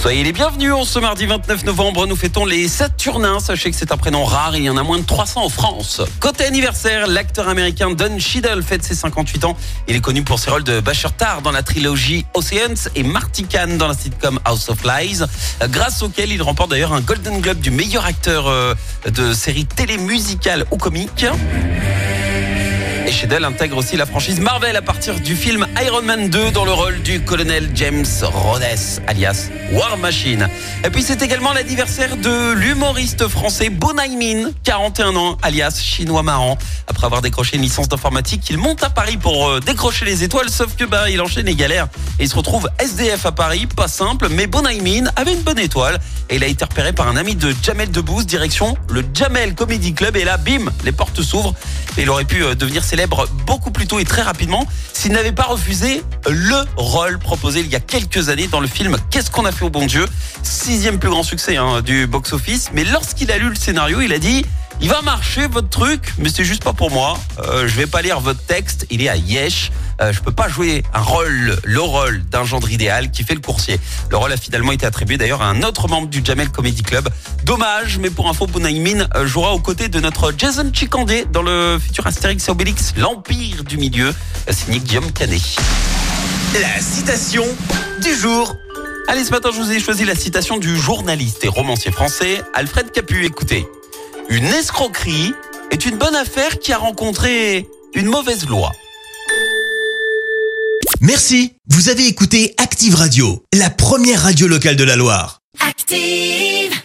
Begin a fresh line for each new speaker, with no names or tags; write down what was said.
Soyez les bienvenus. En ce mardi 29 novembre, nous fêtons les Saturnins. Sachez que c'est un prénom rare. Il y en a moins de 300 en France. Côté anniversaire, l'acteur américain Don Cheadle fête ses 58 ans. Il est connu pour ses rôles de Bashir Tar dans la trilogie Oceans et Marty Kahn dans la sitcom House of Lies, grâce auquel il remporte d'ailleurs un Golden Globe du meilleur acteur euh, de série télé musicale ou comique. Et Cheadle intègre aussi la franchise Marvel à partir du film Iron Man 2 dans le rôle du colonel James Rhodes, alias War Machine. Et puis c'est également l'anniversaire de l'humoriste français Bonaimin, 41 ans, alias Chinois Marrant. Après avoir décroché une licence d'informatique, il monte à Paris pour euh, décrocher les étoiles, sauf que bah, il enchaîne les galères et il se retrouve SDF à Paris, pas simple, mais Bonaimin avait une bonne étoile et il a été repéré par un ami de Jamel Debbouze, direction le Jamel Comedy Club et là, bim, les portes s'ouvrent et il aurait pu euh, devenir célèbre beaucoup plus tôt et très rapidement s'il n'avait pas refusé le rôle proposé il y a quelques années dans le film Qu'est-ce qu'on a fait au bon Dieu? Sixième plus grand succès hein, du box-office. Mais lorsqu'il a lu le scénario, il a dit il va marcher votre truc, mais c'est juste pas pour moi. Euh, je vais pas lire votre texte. Il est à Yesh. Euh, je peux pas jouer un rôle, le rôle d'un gendre idéal qui fait le coursier. Le rôle a finalement été attribué d'ailleurs à un autre membre du Jamel Comedy Club. Dommage, mais pour info, Bonaimin euh, jouera aux côtés de notre Jason Chikandé dans le futur Astérix et Obélix, l'Empire du Milieu, signé Guillaume Canet.
La citation du jour.
Allez, ce matin, je vous ai choisi la citation du journaliste et romancier français Alfred Capu. Écoutez, une escroquerie est une bonne affaire qui a rencontré une mauvaise loi.
Merci, vous avez écouté Active Radio, la première radio locale de la Loire.
Active.